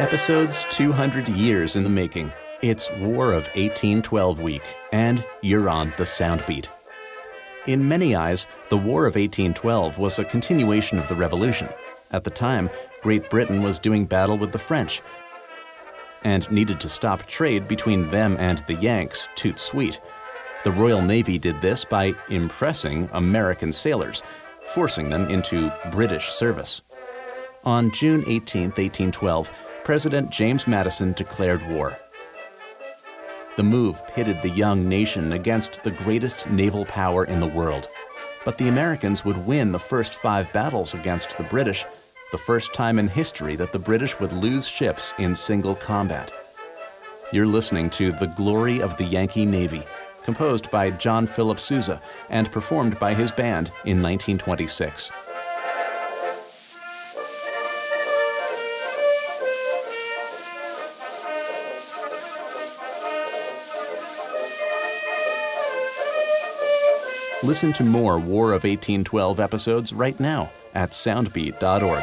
Episodes 200 years in the making. It's War of 1812 week, and you're on the Soundbeat. In many eyes, the War of 1812 was a continuation of the Revolution. At the time, Great Britain was doing battle with the French and needed to stop trade between them and the Yanks, toot sweet. The Royal Navy did this by impressing American sailors, forcing them into British service. On June 18, 1812, President James Madison declared war. The move pitted the young nation against the greatest naval power in the world. But the Americans would win the first five battles against the British, the first time in history that the British would lose ships in single combat. You're listening to The Glory of the Yankee Navy, composed by John Philip Sousa and performed by his band in 1926. Listen to more War of 1812 episodes right now at soundbeat.org.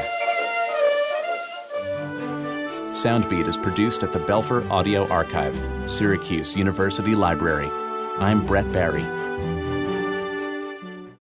Soundbeat is produced at the Belfer Audio Archive, Syracuse University Library. I'm Brett Barry.